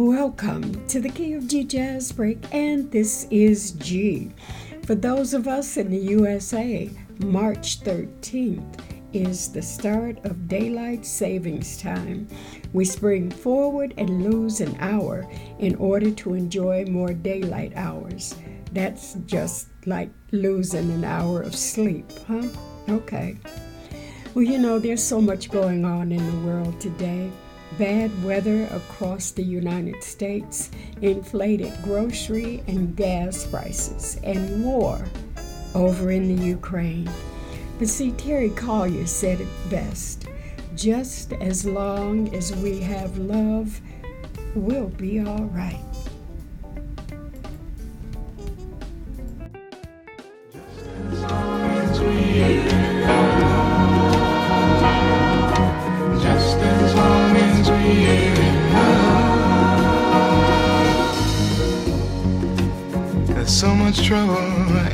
Welcome to the Key of Gee Jazz Break, and this is G. For those of us in the USA, March 13th is the start of daylight savings time. We spring forward and lose an hour in order to enjoy more daylight hours. That's just like losing an hour of sleep, huh? Okay. Well, you know, there's so much going on in the world today. Bad weather across the United States, inflated grocery and gas prices, and war over in the Ukraine. But see, Terry Callier said it best just as long as we have love, we'll be all right. Much trouble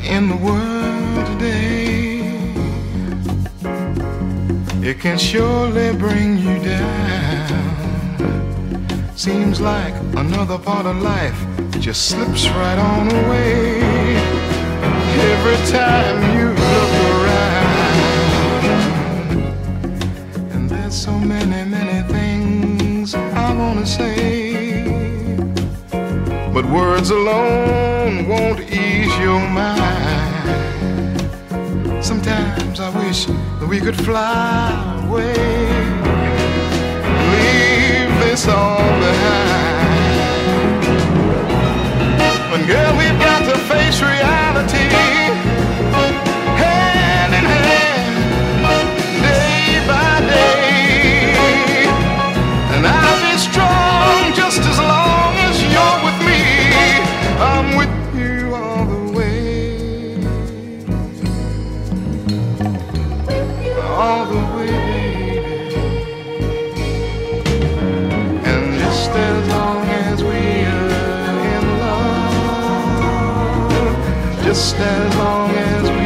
in the world today. It can surely bring you down. Seems like another part of life just slips right on away. Every time you look around, and there's so many, many things I wanna say, but words alone won't ease your mind. Sometimes I wish that we could fly away, leave this all behind. But girl, we've got to face reality, just as long as we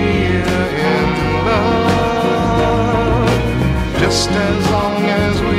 are in love, just as long as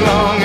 long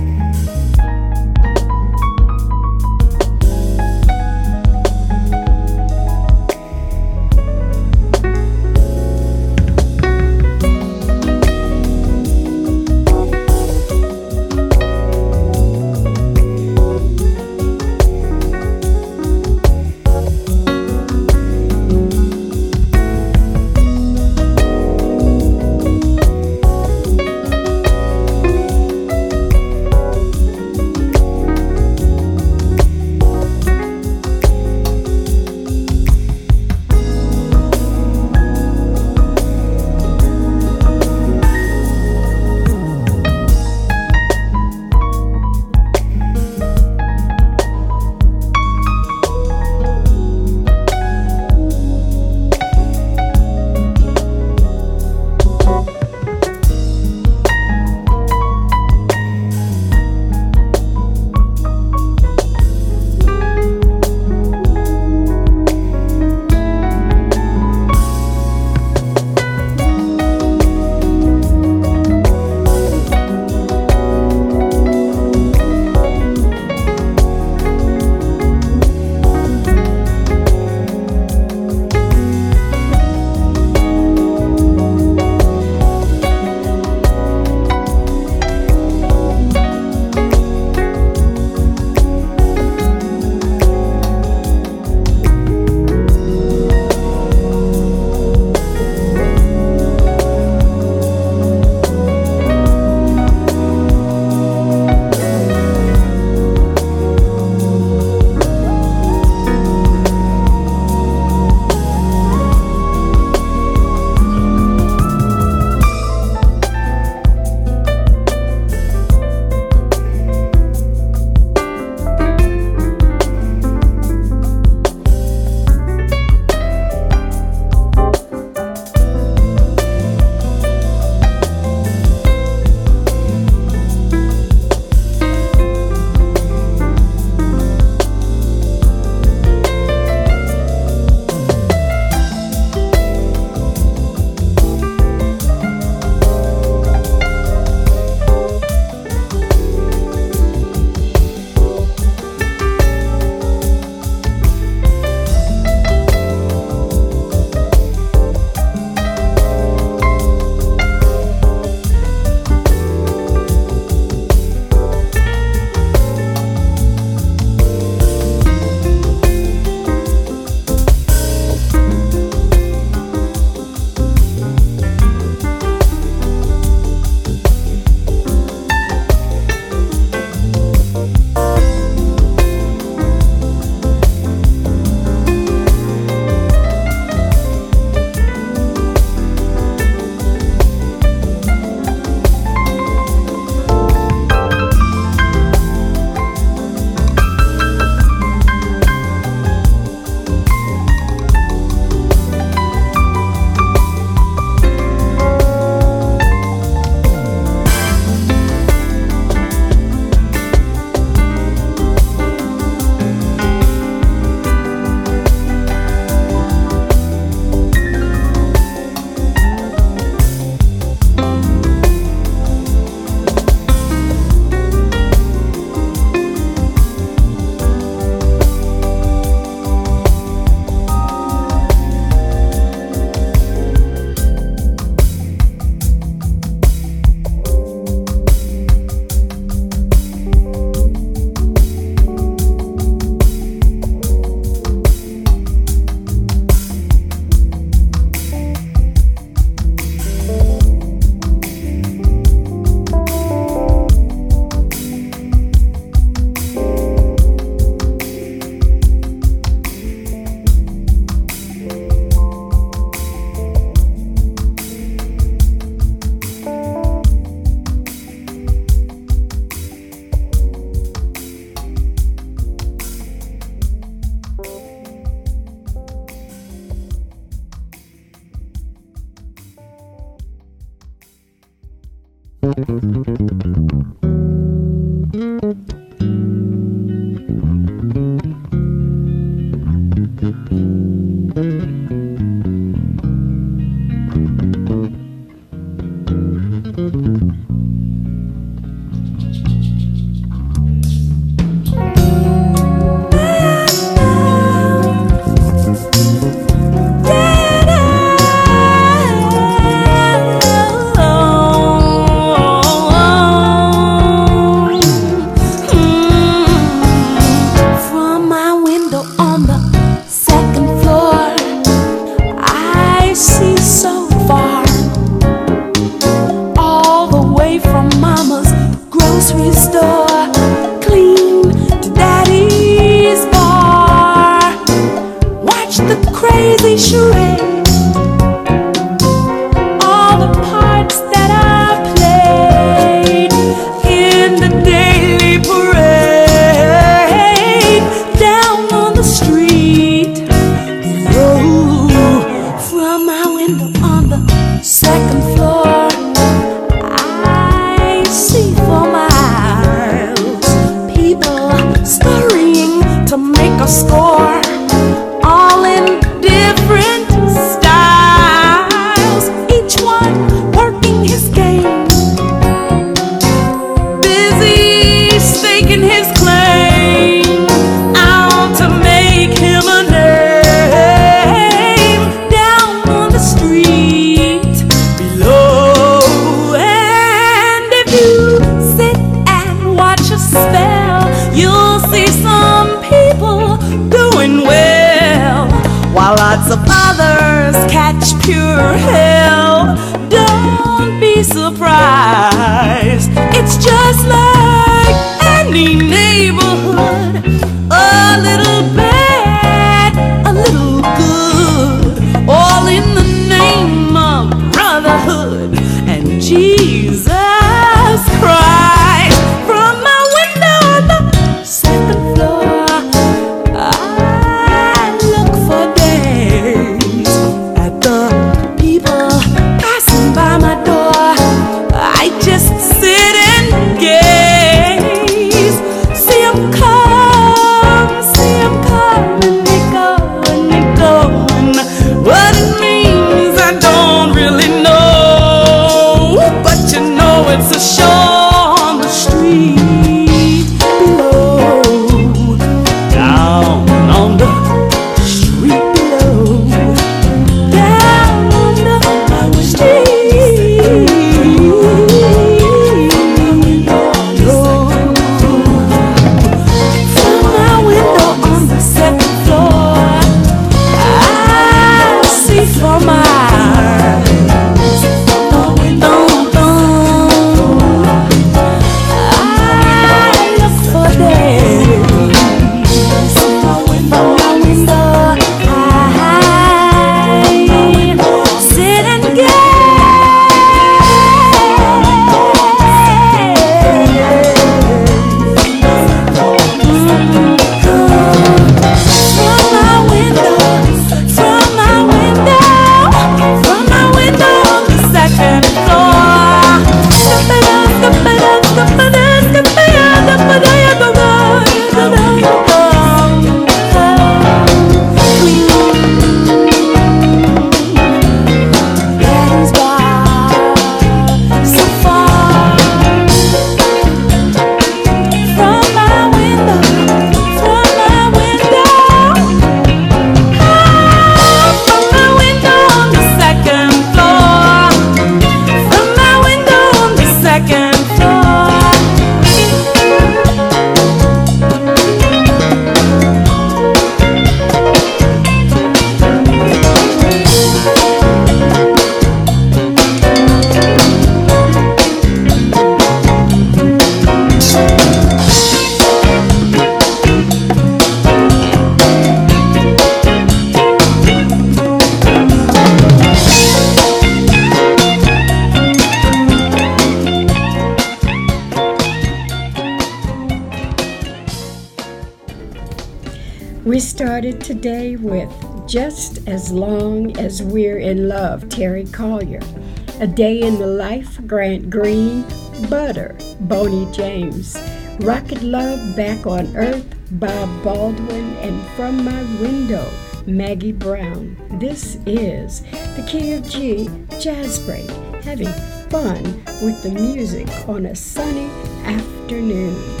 A Day in the Life, Grant Green, Butter, Boney James, Rocket Love, Back on Earth, Bob Baldwin, and From My Window, Maggie Brown. This is the Key of Gee Jazz Break, having fun with the music on a sunny afternoon.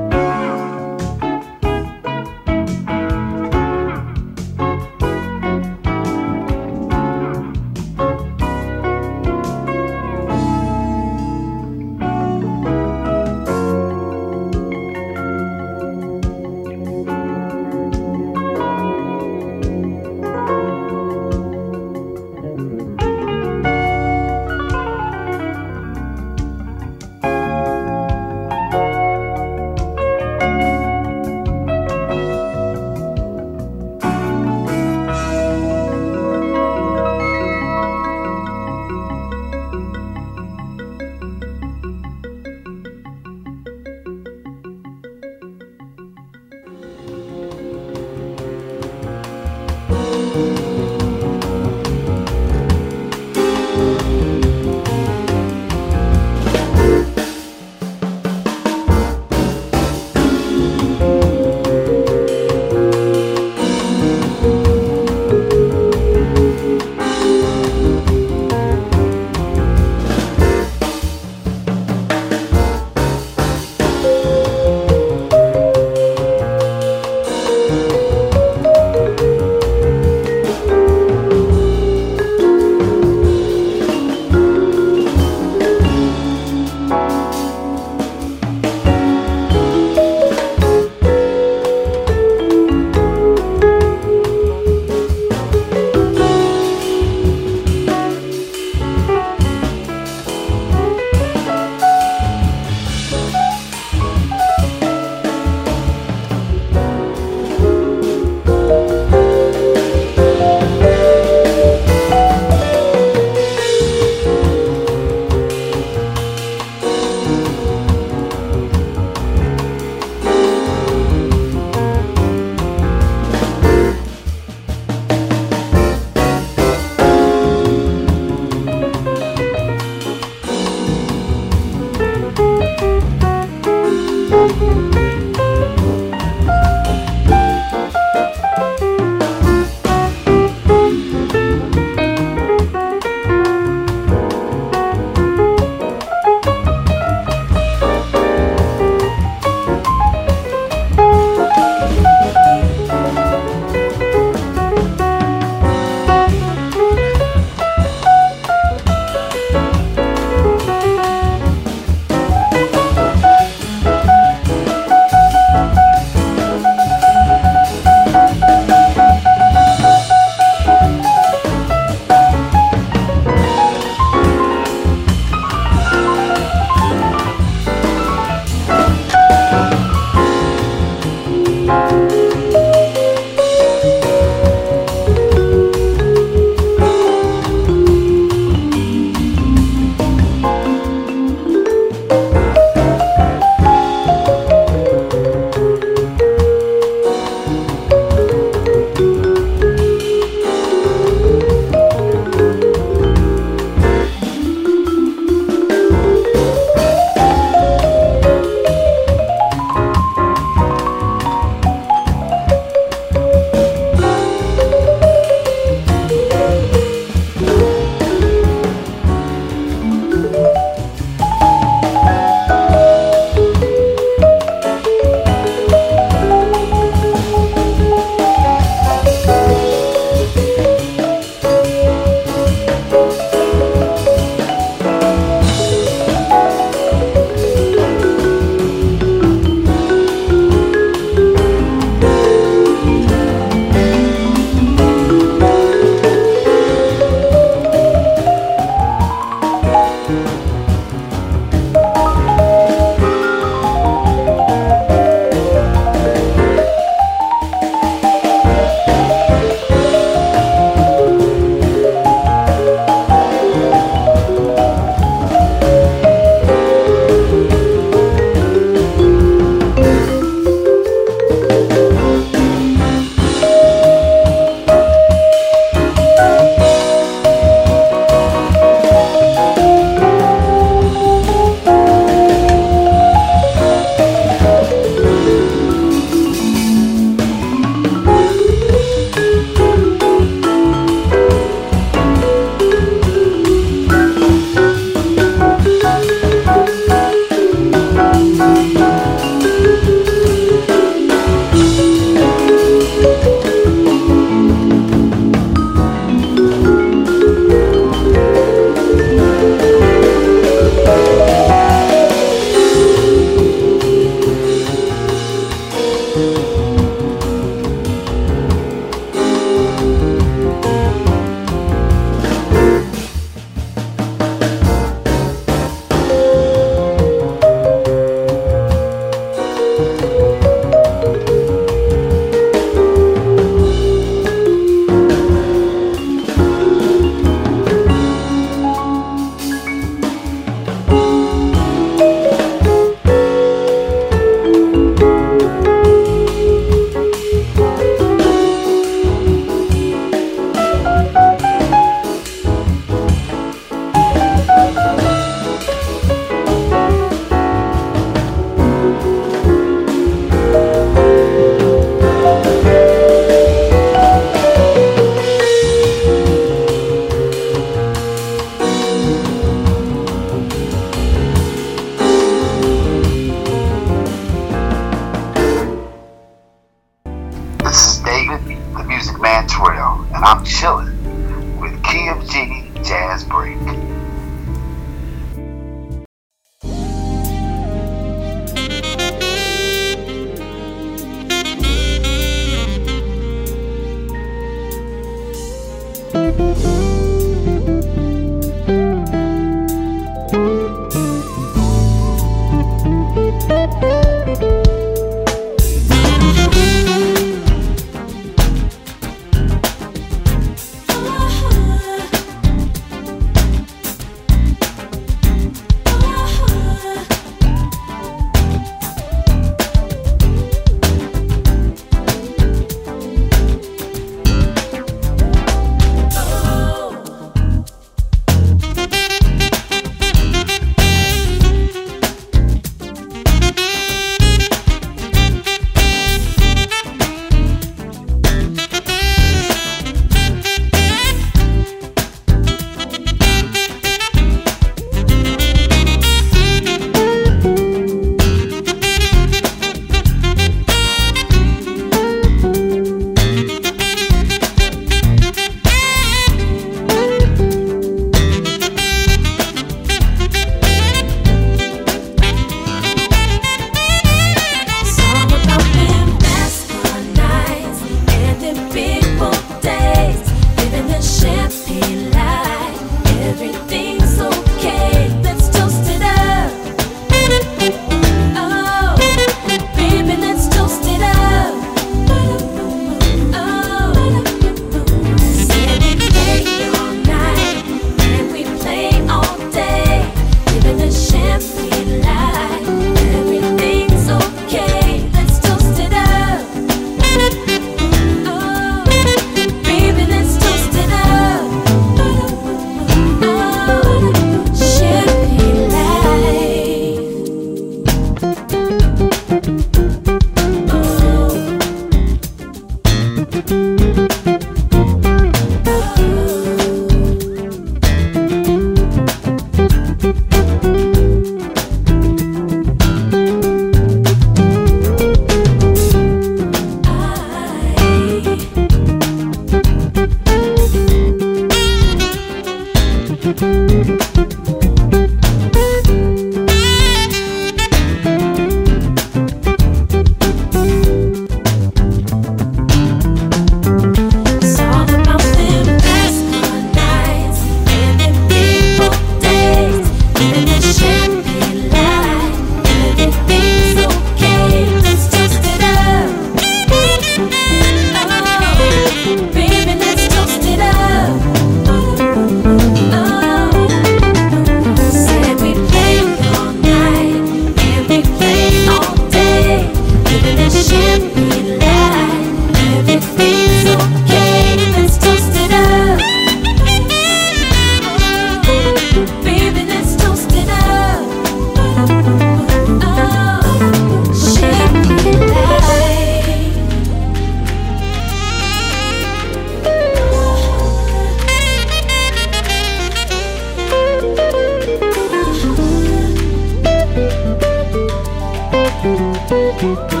Every day,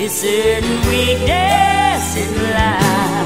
This certain weakness in life.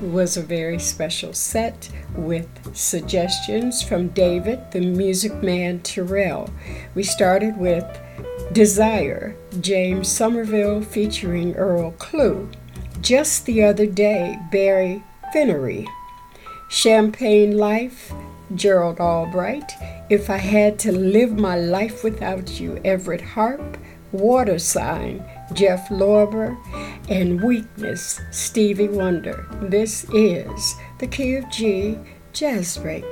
was a very special set with suggestions from David, the music man Terrell. We started with Desire, James Somerville featuring Earl Klugh. Just the other day, Barry Finnerty. Champagne Life, Gerald Albright. If I Had to Live My Life Without You, Everette Harp. Water Sign, Jeff Lorber, and Weakness, Stevie Wonder. This is the Key of Gee Jazz Break.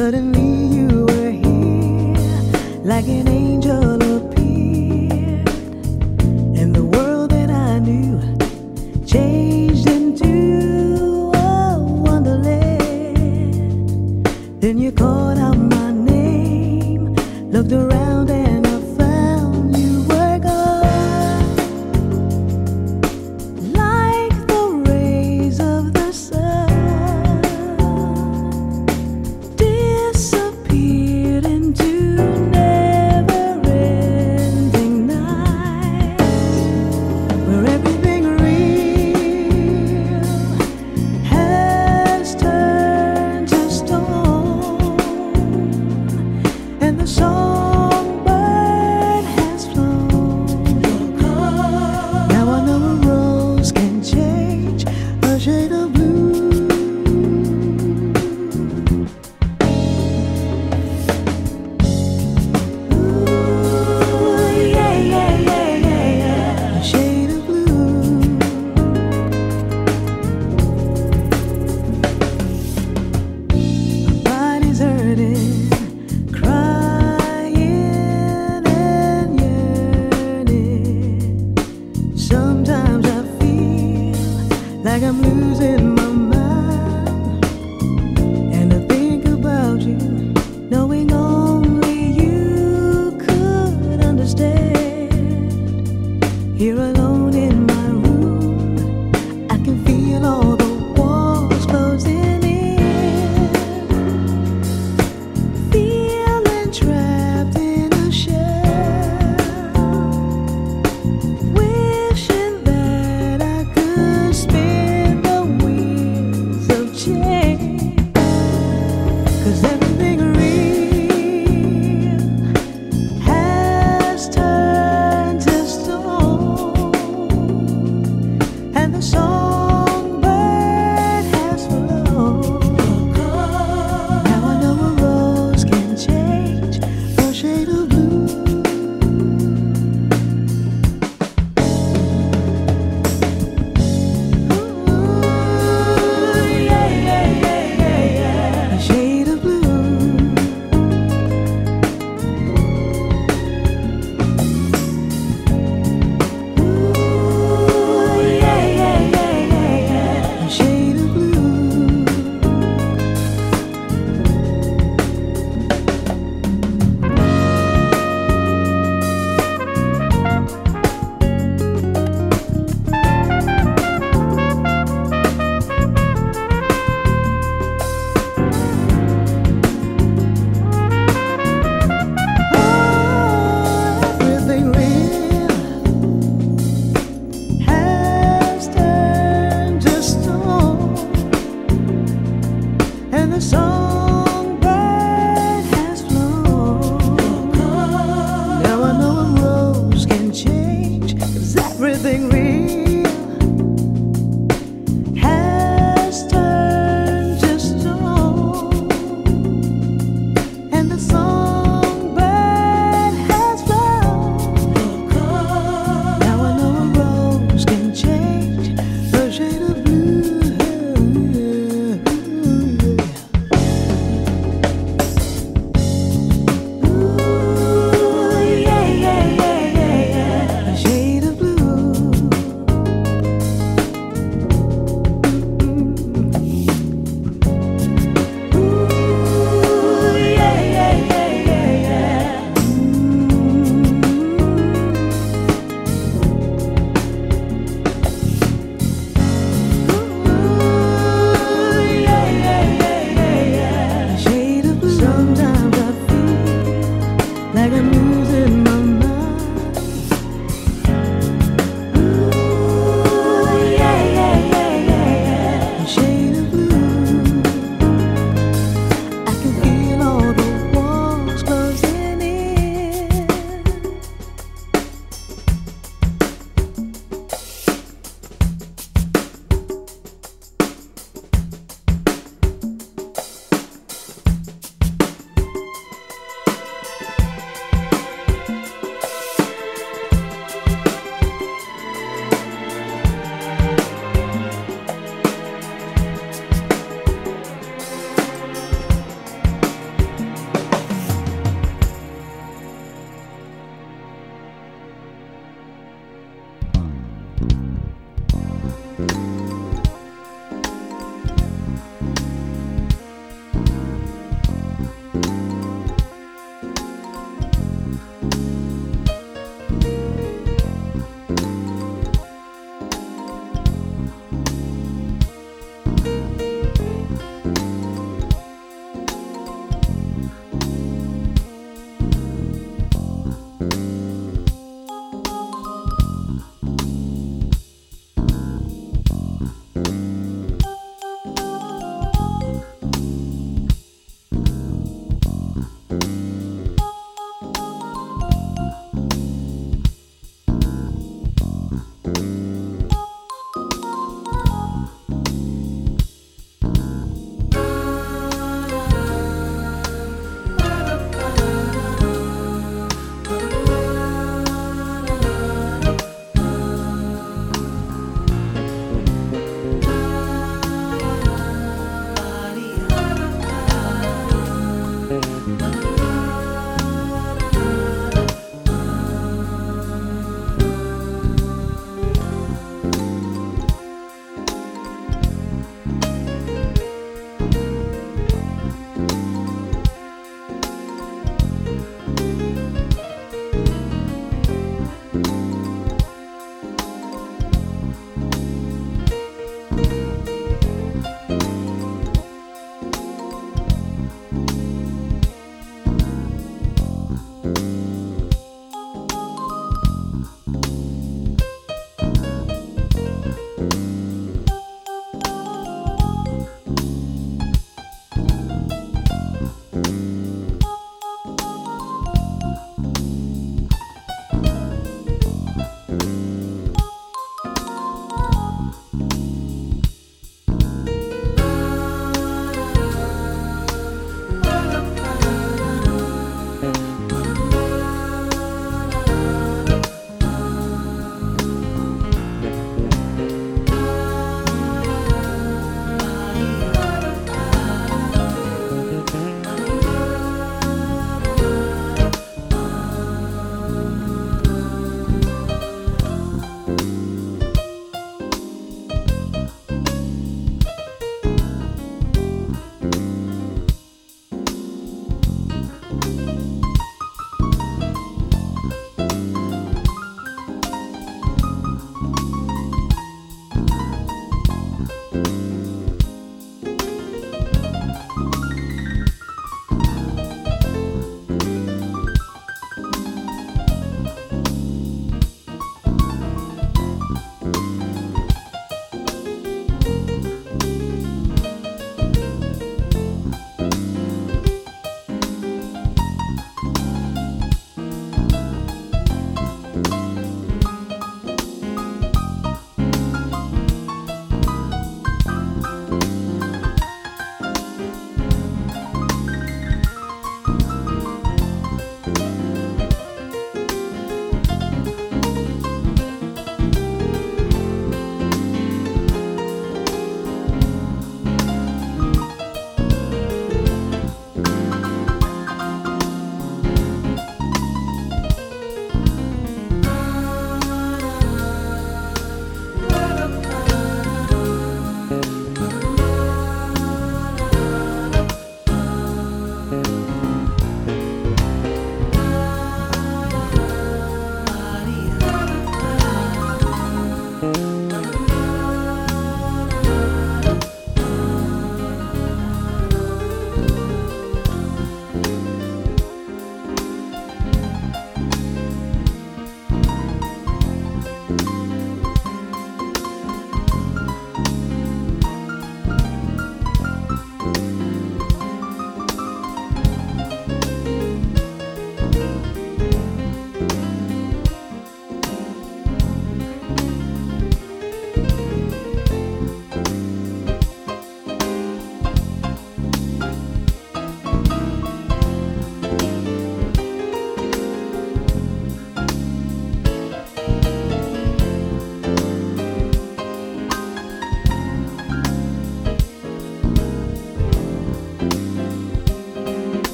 sudden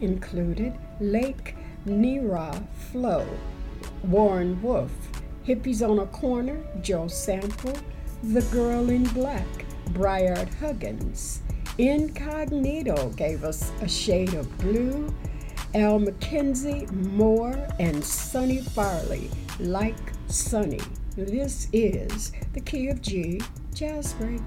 included Lake Nerraw Flow, Warren Wolf, Hippies on a Corner, Joe Sample, The Girl in Black, Bryard Huggins. Incognito gave us a shade of blue. Al McKenzie, More, and Sonny Fairley, like Sonny. This is the Key of Gee Jazz Break.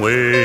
way.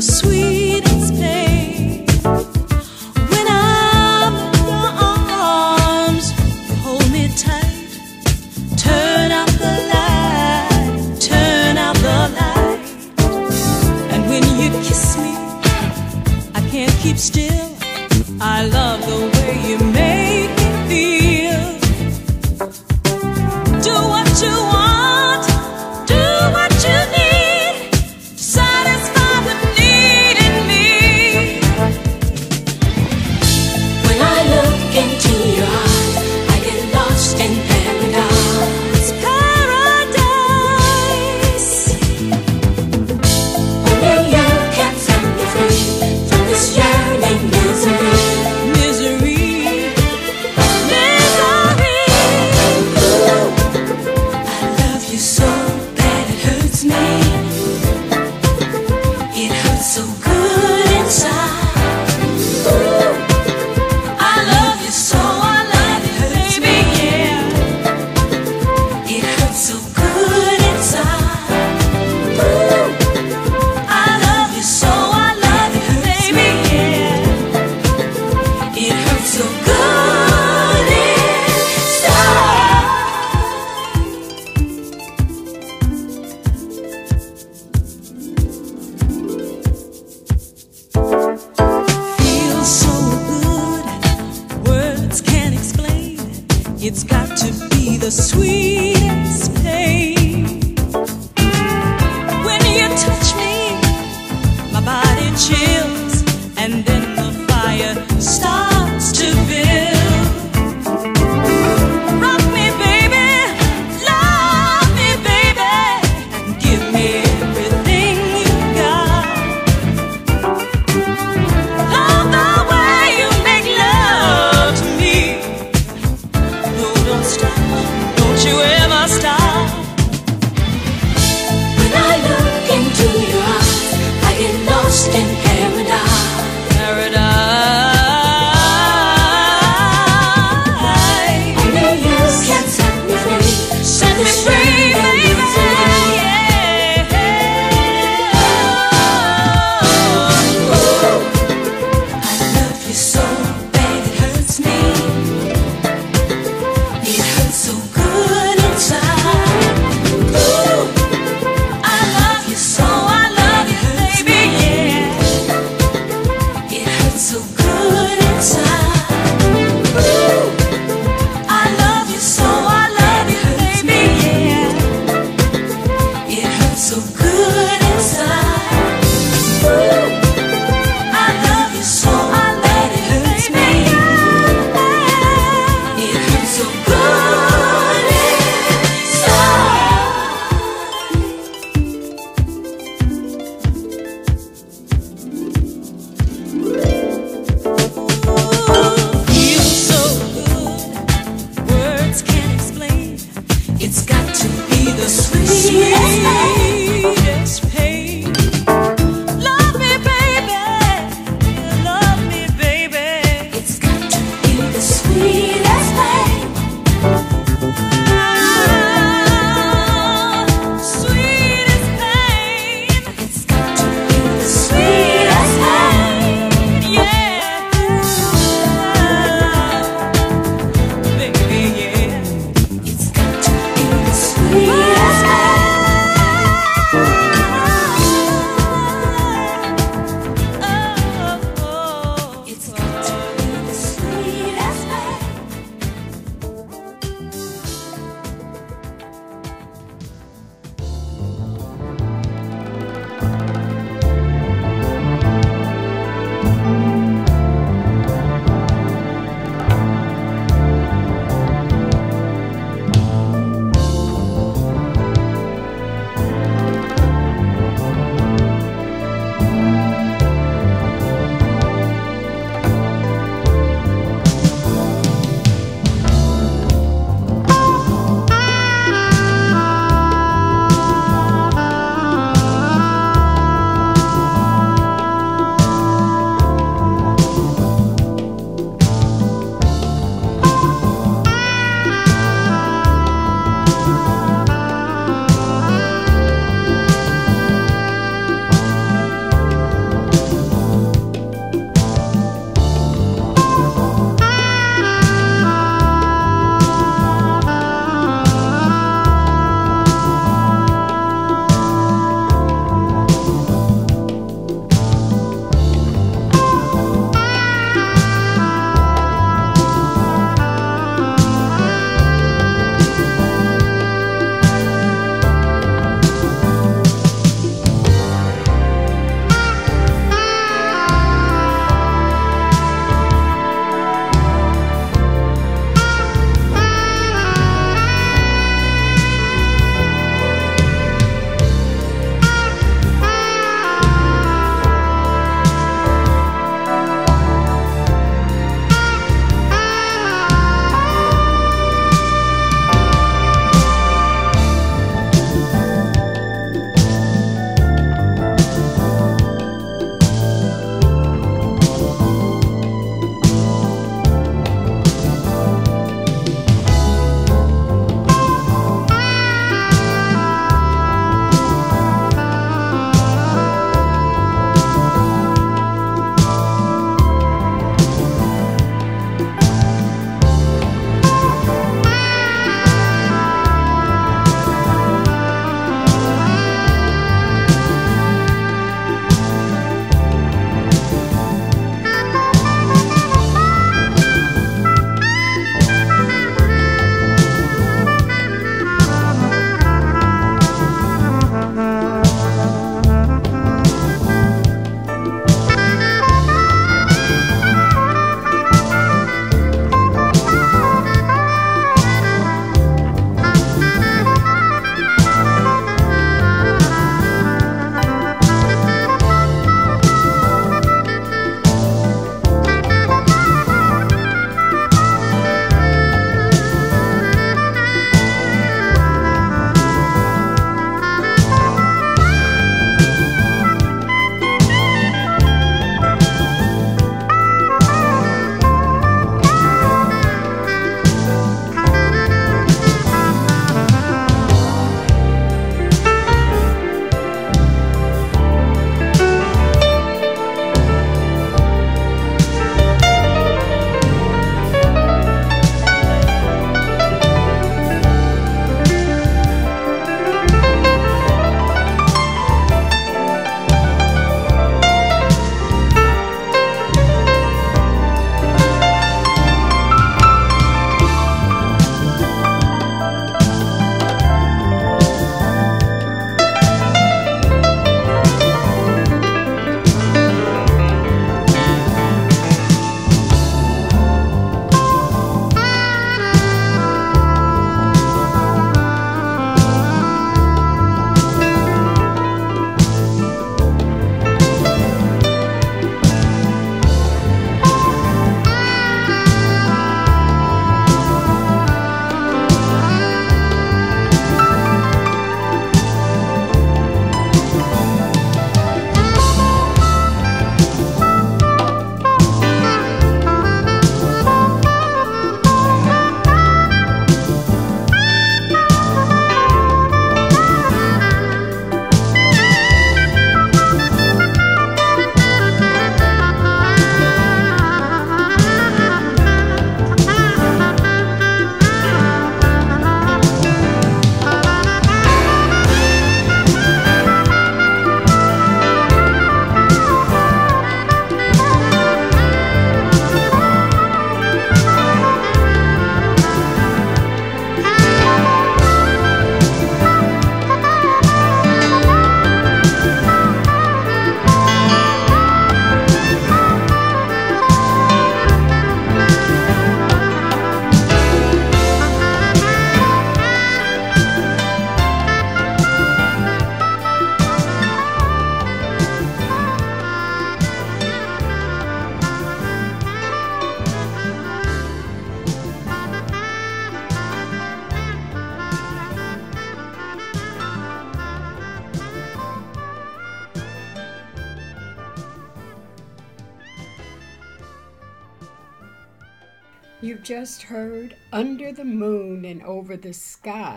Sweetest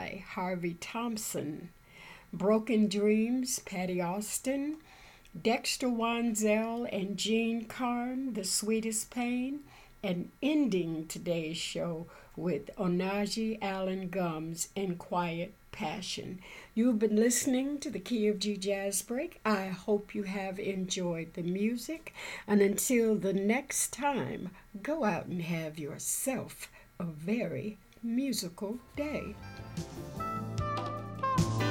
Sky, Harvey Thompson. Broken Dreams, Patti Austin. Dexter Wansel and Jean Carn, The Sweetest Pain. And ending today's show with Onaje Allan Gumbs and Quiet Passion. You've been listening to the Key of Gee Jazz Break. I hope you have enjoyed the music. And until the next time, go out and have yourself a very musical day. Thank you.